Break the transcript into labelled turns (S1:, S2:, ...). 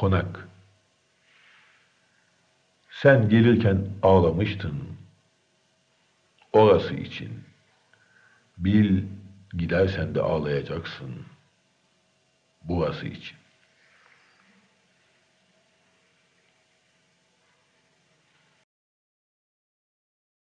S1: Konak Sen gelirken ağlamıştın. Orası için. Bil gidersen de ağlayacaksın. Burası için.